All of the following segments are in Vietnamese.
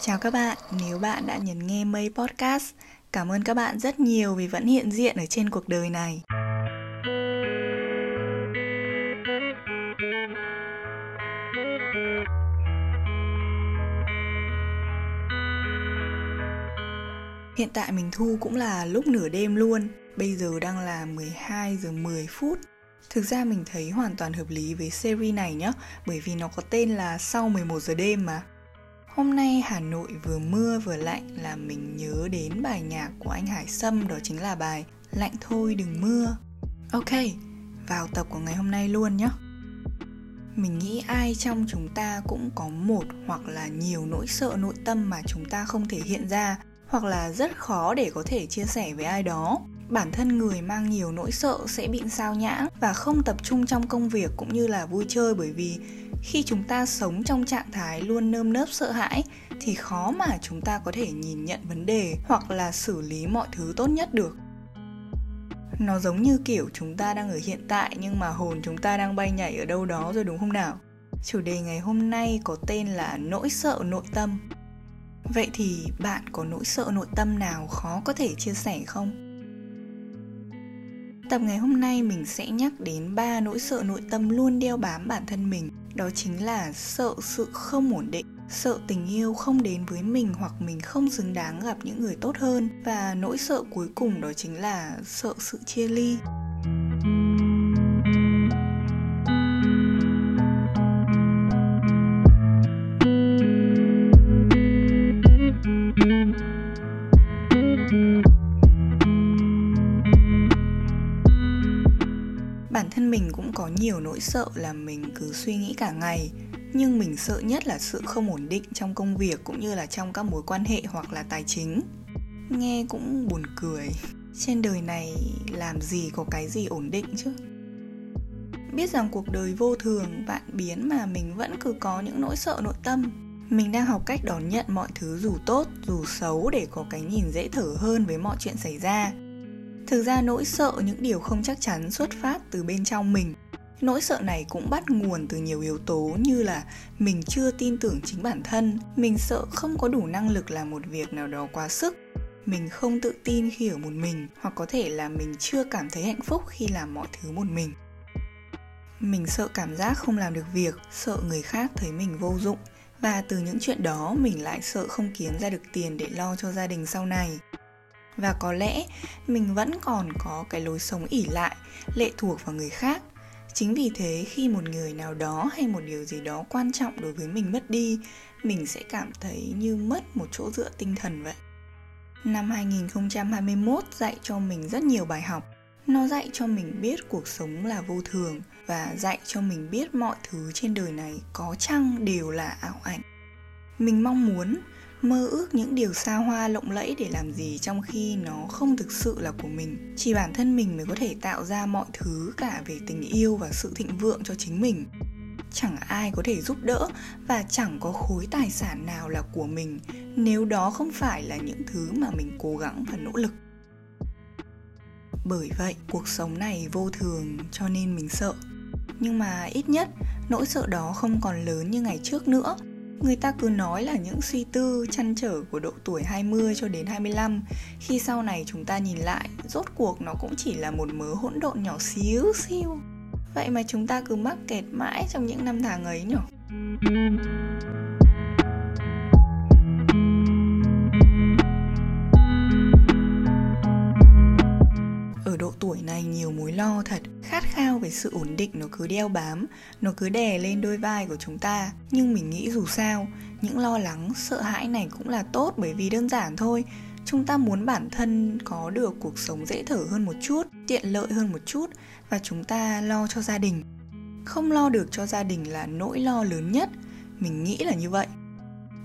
Chào các bạn, nếu bạn đã nhấn nghe Mây Podcast, cảm ơn các bạn rất nhiều vì vẫn hiện diện ở trên cuộc đời này. Hiện tại mình thu cũng là lúc nửa đêm luôn Bây giờ đang là 12 giờ 10 phút Thực ra mình thấy hoàn toàn hợp lý với series này nhé Bởi vì nó có tên là Sau 11 giờ đêm mà Hôm nay Hà Nội vừa mưa vừa lạnh là mình nhớ đến bài nhạc của anh Hải Sâm Đó chính là bài Lạnh thôi đừng mưa. Ok, vào tập của ngày hôm nay luôn nhé. Mình nghĩ ai trong chúng ta cũng có một hoặc là nhiều nỗi sợ nội tâm mà chúng ta không thể hiện ra hoặc là rất khó để có thể chia sẻ với ai đó bản thân người mang nhiều nỗi sợ sẽ bị sao nhãng và không tập trung trong công việc cũng như là vui chơi bởi vì khi chúng ta sống trong trạng thái luôn nơm nớp sợ hãi thì khó mà chúng ta có thể nhìn nhận vấn đề hoặc là xử lý mọi thứ tốt nhất được. Nó giống như kiểu chúng ta đang ở hiện tại nhưng mà hồn chúng ta đang bay nhảy ở đâu đó rồi đúng không nào? Chủ đề ngày hôm nay có tên là nỗi sợ nội tâm. Vậy thì bạn có nỗi sợ nội tâm nào khó có thể chia sẻ không? Tập ngày hôm nay mình sẽ nhắc đến ba nỗi sợ nội tâm luôn đeo bám bản thân mình. Đó chính là sợ sự không ổn định, sợ tình yêu không đến với mình hoặc mình không xứng đáng gặp những người tốt hơn và nỗi sợ cuối cùng đó chính là sợ sự chia ly. Nhiều nỗi sợ là mình cứ suy nghĩ cả ngày. Nhưng mình sợ nhất là sự không ổn định trong công việc cũng như là trong các mối quan hệ hoặc là tài chính. Nghe cũng buồn cười. Trên đời này làm gì có cái gì ổn định chứ? Biết rằng cuộc đời vô thường, vạn biến mà mình vẫn cứ có những nỗi sợ nội tâm. Mình đang học cách đón nhận mọi thứ dù tốt, dù xấu để có cái nhìn dễ thở hơn với mọi chuyện xảy ra. Thực ra nỗi sợ những điều không chắc chắn xuất phát từ bên trong mình nỗi sợ này cũng bắt nguồn từ nhiều yếu tố như là mình chưa tin tưởng chính bản thân, mình sợ không có đủ năng lực làm một việc nào đó quá sức, mình không tự tin khi ở một mình, hoặc có thể là mình chưa cảm thấy hạnh phúc khi làm mọi thứ một mình. Mình sợ cảm giác không làm được việc, sợ người khác thấy mình vô dụng, và từ những chuyện đó mình lại sợ không kiếm ra được tiền để lo cho gia đình sau này. Và có lẽ mình vẫn còn có cái lối sống ỉ lại, lệ thuộc vào người khác chính vì thế, khi một người nào đó hay một điều gì đó quan trọng đối với mình mất đi, mình sẽ cảm thấy như mất một chỗ dựa tinh thần vậy. Năm 2021 dạy cho mình rất nhiều bài học. Nó dạy cho mình biết cuộc sống là vô thường và dạy cho mình biết mọi thứ trên đời này có chăng đều là ảo ảnh. Mình mong muốn mơ ước những điều xa hoa lộng lẫy để làm gì trong khi nó không thực sự là của mình. Chỉ bản thân mình mới có thể tạo ra mọi thứ cả về tình yêu và sự thịnh vượng cho chính mình. Chẳng ai có thể giúp đỡ và chẳng có khối tài sản nào là của mình, nếu đó không phải là những thứ mà mình cố gắng và nỗ lực. Bởi vậy, cuộc sống này vô thường, cho nên mình sợ. Nhưng mà ít nhất, nỗi sợ đó không còn lớn như ngày trước nữa. Người ta cứ nói là những suy tư, chăn trở của độ tuổi 20 cho đến 25 Khi sau này chúng ta nhìn lại, rốt cuộc nó cũng chỉ là một mớ hỗn độn nhỏ xíu xiu Vậy mà chúng ta cứ mắc kẹt mãi trong những năm tháng ấy nhỉ? Khát về sự ổn định nó cứ đeo bám, nó cứ đè lên đôi vai của chúng ta. Nhưng mình nghĩ dù sao, những lo lắng, sợ hãi này cũng là tốt bởi vì đơn giản thôi. Chúng ta muốn bản thân có được cuộc sống dễ thở hơn một chút, tiện lợi hơn một chút và chúng ta lo cho gia đình. Không lo được cho gia đình là nỗi lo lớn nhất. Mình nghĩ là như vậy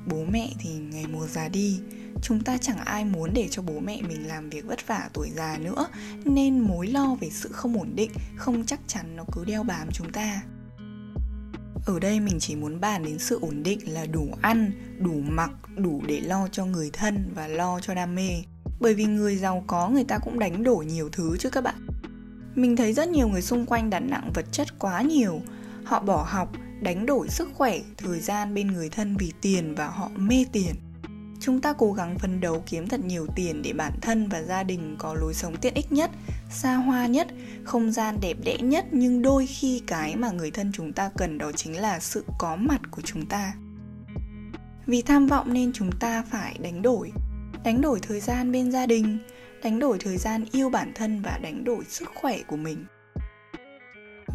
bố mẹ thì ngày mùa già đi. Chúng ta chẳng ai muốn để cho bố mẹ mình làm việc vất vả tuổi già nữa, nên mối lo về sự không ổn định, không chắc chắn nó cứ đeo bám chúng ta. Ở đây mình chỉ muốn bàn đến sự ổn định là đủ ăn, đủ mặc, đủ để lo cho người thân và lo cho đam mê. Bởi vì người giàu có, người ta cũng đánh đổi nhiều thứ chứ các bạn. Mình thấy rất nhiều người xung quanh đặt nặng vật chất quá nhiều. Họ bỏ học đánh đổi sức khỏe, thời gian bên người thân vì tiền và họ mê tiền. Chúng ta cố gắng phấn đấu kiếm thật nhiều tiền để bản thân và gia đình có lối sống tiện ích nhất, xa hoa nhất, không gian đẹp đẽ nhất, nhưng đôi khi cái mà người thân chúng ta cần đó chính là sự có mặt của chúng ta. Vì tham vọng nên chúng ta phải đánh đổi. Đánh đổi thời gian bên gia đình, đánh đổi thời gian yêu bản thân và đánh đổi sức khỏe của mình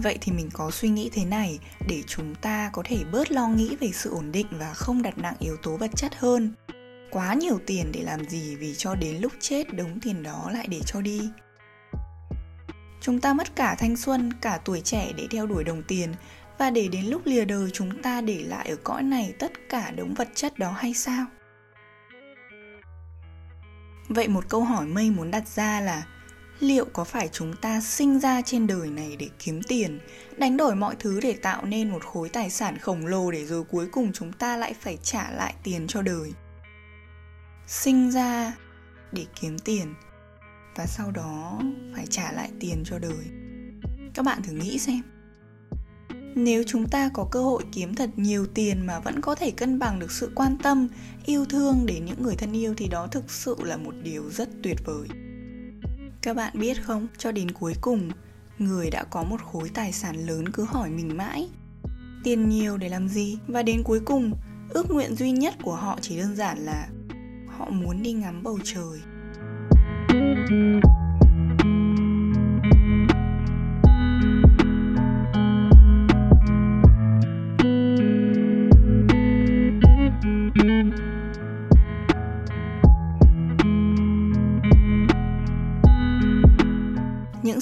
vậy thì mình có suy nghĩ thế này, để chúng ta có thể bớt lo nghĩ về sự ổn định và không đặt nặng yếu tố vật chất hơn. Quá nhiều tiền để làm gì vì cho đến lúc chết đống tiền đó lại để cho đi? Chúng ta mất cả thanh xuân, cả tuổi trẻ để theo đuổi đồng tiền, và để đến lúc lìa đời chúng ta để lại ở cõi này tất cả đống vật chất đó hay sao? Vậy một câu hỏi mây muốn đặt ra là liệu có phải chúng ta sinh ra trên đời này để kiếm tiền, đánh đổi mọi thứ để tạo nên một khối tài sản khổng lồ để rồi cuối cùng chúng ta lại phải trả lại tiền cho đời? Sinh ra để kiếm tiền và sau đó phải trả lại tiền cho đời. Các bạn thử nghĩ xem. Nếu chúng ta có cơ hội kiếm thật nhiều tiền mà vẫn có thể cân bằng được sự quan tâm, yêu thương đến những người thân yêu thì đó thực sự là một điều rất tuyệt vời các bạn biết không? Cho đến cuối cùng, người đã có một khối tài sản lớn cứ hỏi mình mãi. Tiền nhiều để làm gì? Và đến cuối cùng, ước nguyện duy nhất của họ chỉ đơn giản là họ muốn đi ngắm bầu trời.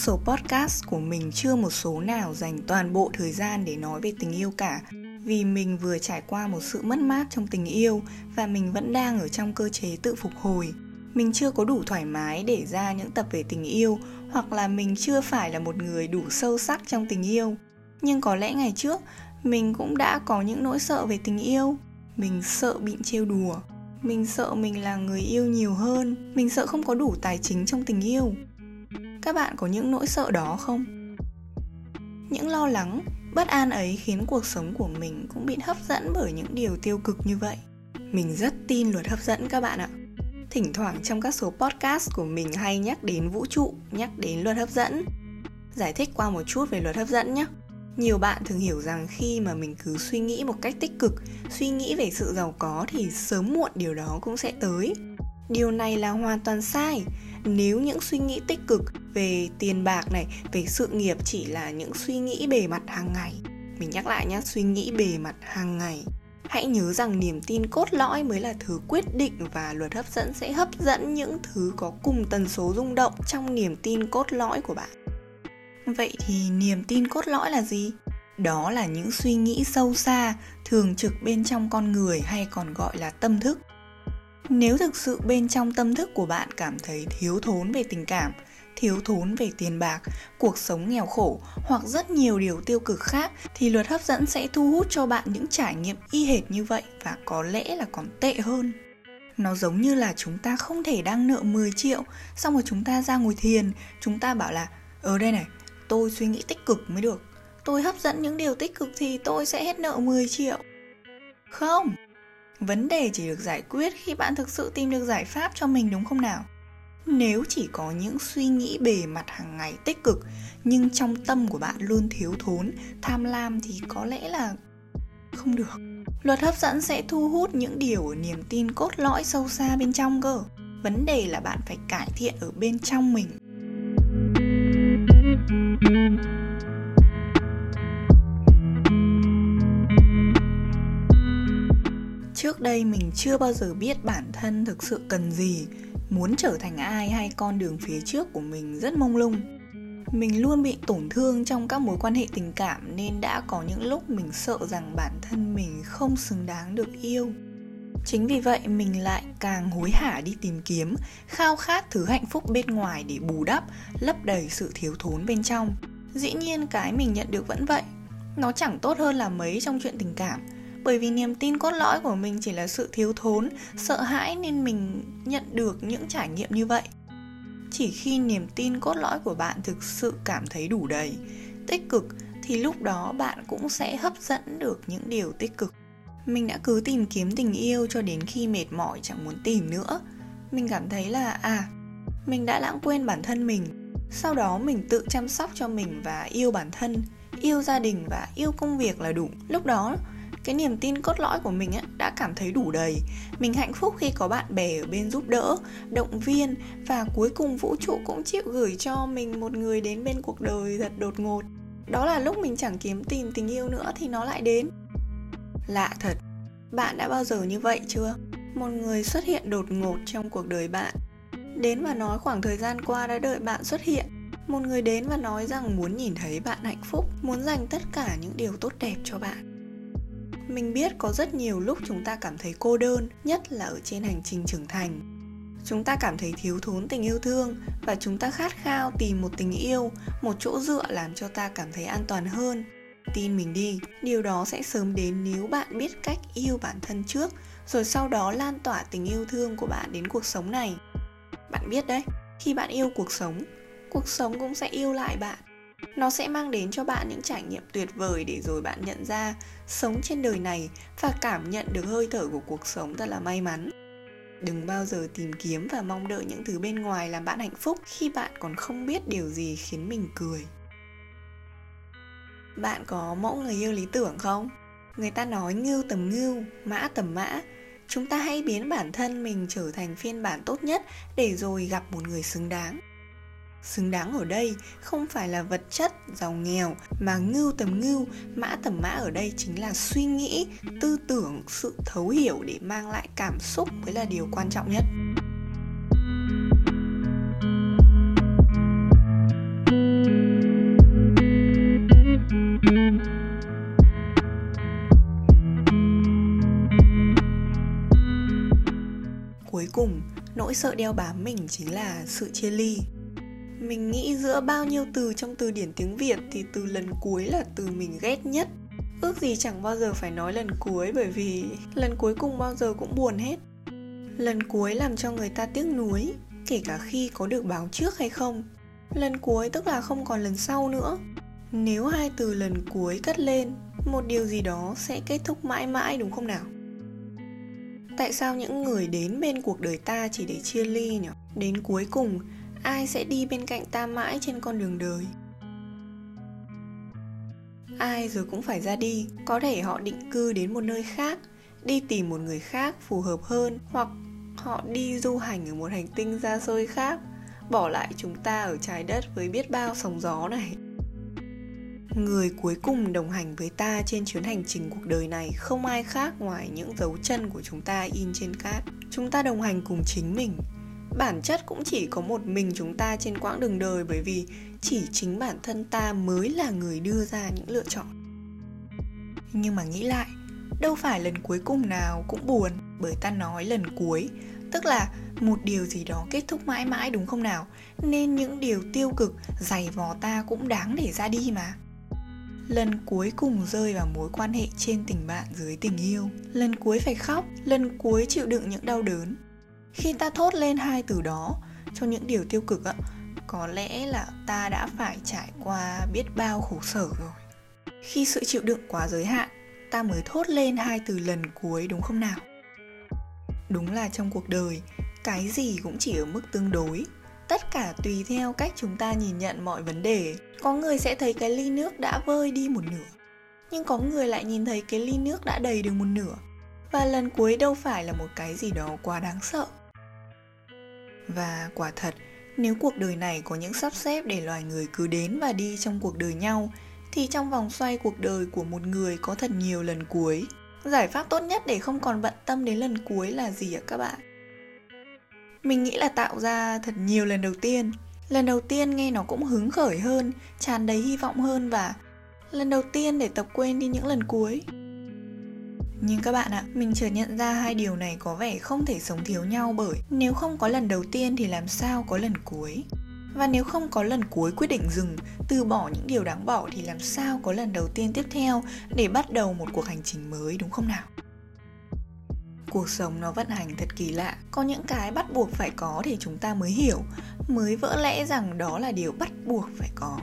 Số podcast của mình chưa một số nào dành toàn bộ thời gian để nói về tình yêu cả. Vì mình vừa trải qua một sự mất mát trong tình yêu và mình vẫn đang ở trong cơ chế tự phục hồi. Mình chưa có đủ thoải mái để ra những tập về tình yêu hoặc là mình chưa phải là một người đủ sâu sắc trong tình yêu. Nhưng có lẽ ngày trước, mình cũng đã có những nỗi sợ về tình yêu. Mình sợ bị trêu đùa. Mình sợ mình là người yêu nhiều hơn. Mình sợ không có đủ tài chính trong tình yêu các bạn có những nỗi sợ đó không? Những lo lắng, bất an ấy khiến cuộc sống của mình cũng bị hấp dẫn bởi những điều tiêu cực như vậy. Mình rất tin luật hấp dẫn các bạn ạ. Thỉnh thoảng trong các số podcast của mình hay nhắc đến vũ trụ, nhắc đến luật hấp dẫn. Giải thích qua một chút về luật hấp dẫn nhé. Nhiều bạn thường hiểu rằng khi mà mình cứ suy nghĩ một cách tích cực, suy nghĩ về sự giàu có thì sớm muộn điều đó cũng sẽ tới. Điều này là hoàn toàn sai nếu những suy nghĩ tích cực về tiền bạc này, về sự nghiệp chỉ là những suy nghĩ bề mặt hàng ngày, mình nhắc lại nhé suy nghĩ bề mặt hàng ngày. Hãy nhớ rằng niềm tin cốt lõi mới là thứ quyết định và luật hấp dẫn sẽ hấp dẫn những thứ có cùng tần số rung động trong niềm tin cốt lõi của bạn. Vậy thì niềm tin cốt lõi là gì? Đó là những suy nghĩ sâu xa, thường trực bên trong con người hay còn gọi là tâm thức nếu thực sự bên trong tâm thức của bạn cảm thấy thiếu thốn về tình cảm, thiếu thốn về tiền bạc, cuộc sống nghèo khổ hoặc rất nhiều điều tiêu cực khác, thì luật hấp dẫn sẽ thu hút cho bạn những trải nghiệm y hệt như vậy và có lẽ là còn tệ hơn. Nó giống như là chúng ta không thể đang nợ 10 triệu, xong rồi chúng ta ra ngồi thiền, chúng ta bảo là ở đây này, tôi suy nghĩ tích cực mới được. Tôi hấp dẫn những điều tích cực thì tôi sẽ hết nợ 10 triệu. Không! Vấn đề chỉ được giải quyết khi bạn thực sự tìm được giải pháp cho mình, đúng không nào? Nếu chỉ có những suy nghĩ bề mặt hàng ngày tích cực, nhưng trong tâm của bạn luôn thiếu thốn, tham lam thì có lẽ là không được. Luật hấp dẫn sẽ thu hút những điều ở niềm tin cốt lõi sâu xa bên trong cơ. Vấn đề là bạn phải cải thiện ở bên trong mình. Trước đây mình chưa bao giờ biết bản thân thực sự cần gì, muốn trở thành ai hay con đường phía trước của mình rất mông lung. Mình luôn bị tổn thương trong các mối quan hệ tình cảm nên đã có những lúc mình sợ rằng bản thân mình không xứng đáng được yêu. Chính vì vậy, mình lại càng hối hả đi tìm kiếm, khao khát thứ hạnh phúc bên ngoài để bù đắp, lấp đầy sự thiếu thốn bên trong. Dĩ nhiên cái mình nhận được vẫn vậy. Nó chẳng tốt hơn là mấy trong chuyện tình cảm bởi vì niềm tin cốt lõi của mình chỉ là sự thiếu thốn, sợ hãi nên mình nhận được những trải nghiệm như vậy. Chỉ khi niềm tin cốt lõi của bạn thực sự cảm thấy đủ đầy, tích cực thì lúc đó bạn cũng sẽ hấp dẫn được những điều tích cực. Mình đã cứ tìm kiếm tình yêu cho đến khi mệt mỏi chẳng muốn tìm nữa. Mình cảm thấy là à mình đã lãng quên bản thân mình. Sau đó mình tự chăm sóc cho mình và yêu bản thân. Yêu gia đình và yêu công việc là đủ. Lúc đó cái niềm tin cốt lõi của mình đã cảm thấy đủ đầy. Mình hạnh phúc khi có bạn bè ở bên giúp đỡ, động viên và cuối cùng vũ trụ cũng chịu gửi cho mình một người đến bên cuộc đời thật đột ngột. Đó là lúc mình chẳng kiếm tìm tình yêu nữa thì nó lại đến. Lạ thật, bạn đã bao giờ như vậy chưa? Một người xuất hiện đột ngột trong cuộc đời bạn, đến và nói khoảng thời gian qua đã đợi bạn xuất hiện. Một người đến và nói rằng muốn nhìn thấy bạn hạnh phúc, muốn dành tất cả những điều tốt đẹp cho bạn mình biết có rất nhiều lúc chúng ta cảm thấy cô đơn, nhất là ở trên hành trình trưởng thành. Chúng ta cảm thấy thiếu thốn tình yêu thương và chúng ta khát khao tìm một tình yêu, một chỗ dựa làm cho ta cảm thấy an toàn hơn. Tin mình đi, điều đó sẽ sớm đến nếu bạn biết cách yêu bản thân trước, rồi sau đó lan tỏa tình yêu thương của bạn đến cuộc sống này. Bạn biết đấy, khi bạn yêu cuộc sống cuộc sống cũng sẽ yêu lại bạn nó sẽ mang đến cho bạn những trải nghiệm tuyệt vời để rồi bạn nhận ra sống trên đời này và cảm nhận được hơi thở của cuộc sống thật là may mắn. Đừng bao giờ tìm kiếm và mong đợi những thứ bên ngoài làm bạn hạnh phúc khi bạn còn không biết điều gì khiến mình cười. Bạn có mẫu người yêu lý tưởng không? Người ta nói ngưu tầm ngưu, mã tầm mã. Chúng ta hãy biến bản thân mình trở thành phiên bản tốt nhất để rồi gặp một người xứng đáng xứng đáng ở đây không phải là vật chất, giàu nghèo, mà ngưu tầm ngưu, mã tầm mã ở đây chính là suy nghĩ, tư tưởng, sự thấu hiểu để mang lại cảm xúc mới là điều quan trọng nhất. Cuối cùng, nỗi sợ đeo bám mình chính là sự chia ly mình nghĩ giữa bao nhiêu từ trong từ điển tiếng Việt thì từ lần cuối là từ mình ghét nhất. Ước gì chẳng bao giờ phải nói lần cuối bởi vì lần cuối cùng bao giờ cũng buồn hết. Lần cuối làm cho người ta tiếc nuối, kể cả khi có được báo trước hay không. Lần cuối tức là không còn lần sau nữa. Nếu hai từ lần cuối cất lên, một điều gì đó sẽ kết thúc mãi mãi đúng không nào? Tại sao những người đến bên cuộc đời ta chỉ để chia ly nhỉ? Đến cuối cùng ai sẽ đi bên cạnh ta mãi trên con đường đời? Ai rồi cũng phải ra đi, có thể họ định cư đến một nơi khác, đi tìm một người khác phù hợp hơn, hoặc họ đi du hành ở một hành tinh xa xôi khác, bỏ lại chúng ta ở trái đất với biết bao sóng gió này. Người cuối cùng đồng hành với ta trên chuyến hành trình cuộc đời này không ai khác ngoài những dấu chân của chúng ta in trên cát. Chúng ta đồng hành cùng chính mình bản chất cũng chỉ có một mình chúng ta trên quãng đường đời bởi vì chỉ chính bản thân ta mới là người đưa ra những lựa chọn. Nhưng mà nghĩ lại, đâu phải lần cuối cùng nào cũng buồn bởi ta nói lần cuối, tức là một điều gì đó kết thúc mãi mãi đúng không nào? Nên những điều tiêu cực dày vò ta cũng đáng để ra đi mà. Lần cuối cùng rơi vào mối quan hệ trên tình bạn, dưới tình yêu. Lần cuối phải khóc, lần cuối chịu đựng những đau đớn khi ta thốt lên hai từ đó cho những điều tiêu cực ạ, có lẽ là ta đã phải trải qua biết bao khổ sở rồi. Khi sự chịu đựng quá giới hạn, ta mới thốt lên hai từ lần cuối đúng không nào? Đúng là trong cuộc đời, cái gì cũng chỉ ở mức tương đối. Tất cả tùy theo cách chúng ta nhìn nhận mọi vấn đề. Có người sẽ thấy cái ly nước đã vơi đi một nửa, nhưng có người lại nhìn thấy cái ly nước đã đầy được một nửa. Và lần cuối đâu phải là một cái gì đó quá đáng sợ và quả thật, nếu cuộc đời này có những sắp xếp để loài người cứ đến và đi trong cuộc đời nhau, thì trong vòng xoay cuộc đời của một người có thật nhiều lần cuối. Giải pháp tốt nhất để không còn bận tâm đến lần cuối là gì ạ các bạn? Mình nghĩ là tạo ra thật nhiều lần đầu tiên. Lần đầu tiên nghe nó cũng hứng khởi hơn, tràn đầy hy vọng hơn và lần đầu tiên để tập quên đi những lần cuối nhưng các bạn ạ, mình chợt nhận ra hai điều này có vẻ không thể sống thiếu nhau bởi nếu không có lần đầu tiên thì làm sao có lần cuối? Và nếu không có lần cuối quyết định dừng, từ bỏ những điều đáng bỏ thì làm sao có lần đầu tiên tiếp theo để bắt đầu một cuộc hành trình mới đúng không nào? Cuộc sống nó vận hành thật kỳ lạ, có những cái bắt buộc phải có thì chúng ta mới hiểu, mới vỡ lẽ rằng đó là điều bắt buộc phải có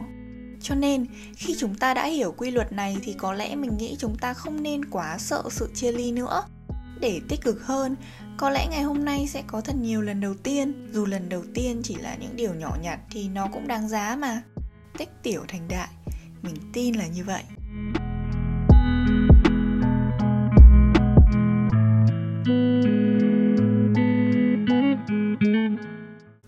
cho nên, khi chúng ta đã hiểu quy luật này thì có lẽ mình nghĩ chúng ta không nên quá sợ sự chia ly nữa. Để tích cực hơn, có lẽ ngày hôm nay sẽ có thật nhiều lần đầu tiên, dù lần đầu tiên chỉ là những điều nhỏ nhặt thì nó cũng đáng giá mà. Tích tiểu thành đại, mình tin là như vậy.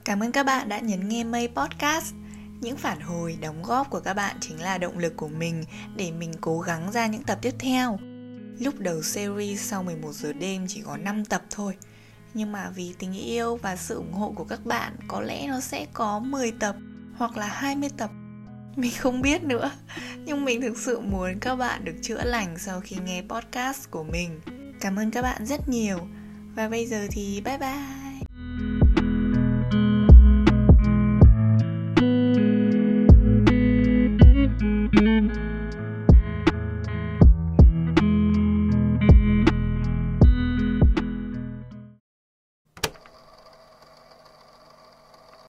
Cảm ơn các bạn đã nhấn nghe Mây Podcast. Những phản hồi, đóng góp của các bạn chính là động lực của mình để mình cố gắng ra những tập tiếp theo. Lúc đầu series sau 11 giờ đêm chỉ có 5 tập thôi. Nhưng mà vì tình yêu và sự ủng hộ của các bạn có lẽ nó sẽ có 10 tập hoặc là 20 tập. Mình không biết nữa, nhưng mình thực sự muốn các bạn được chữa lành sau khi nghe podcast của mình. Cảm ơn các bạn rất nhiều. Và bây giờ thì bye bye.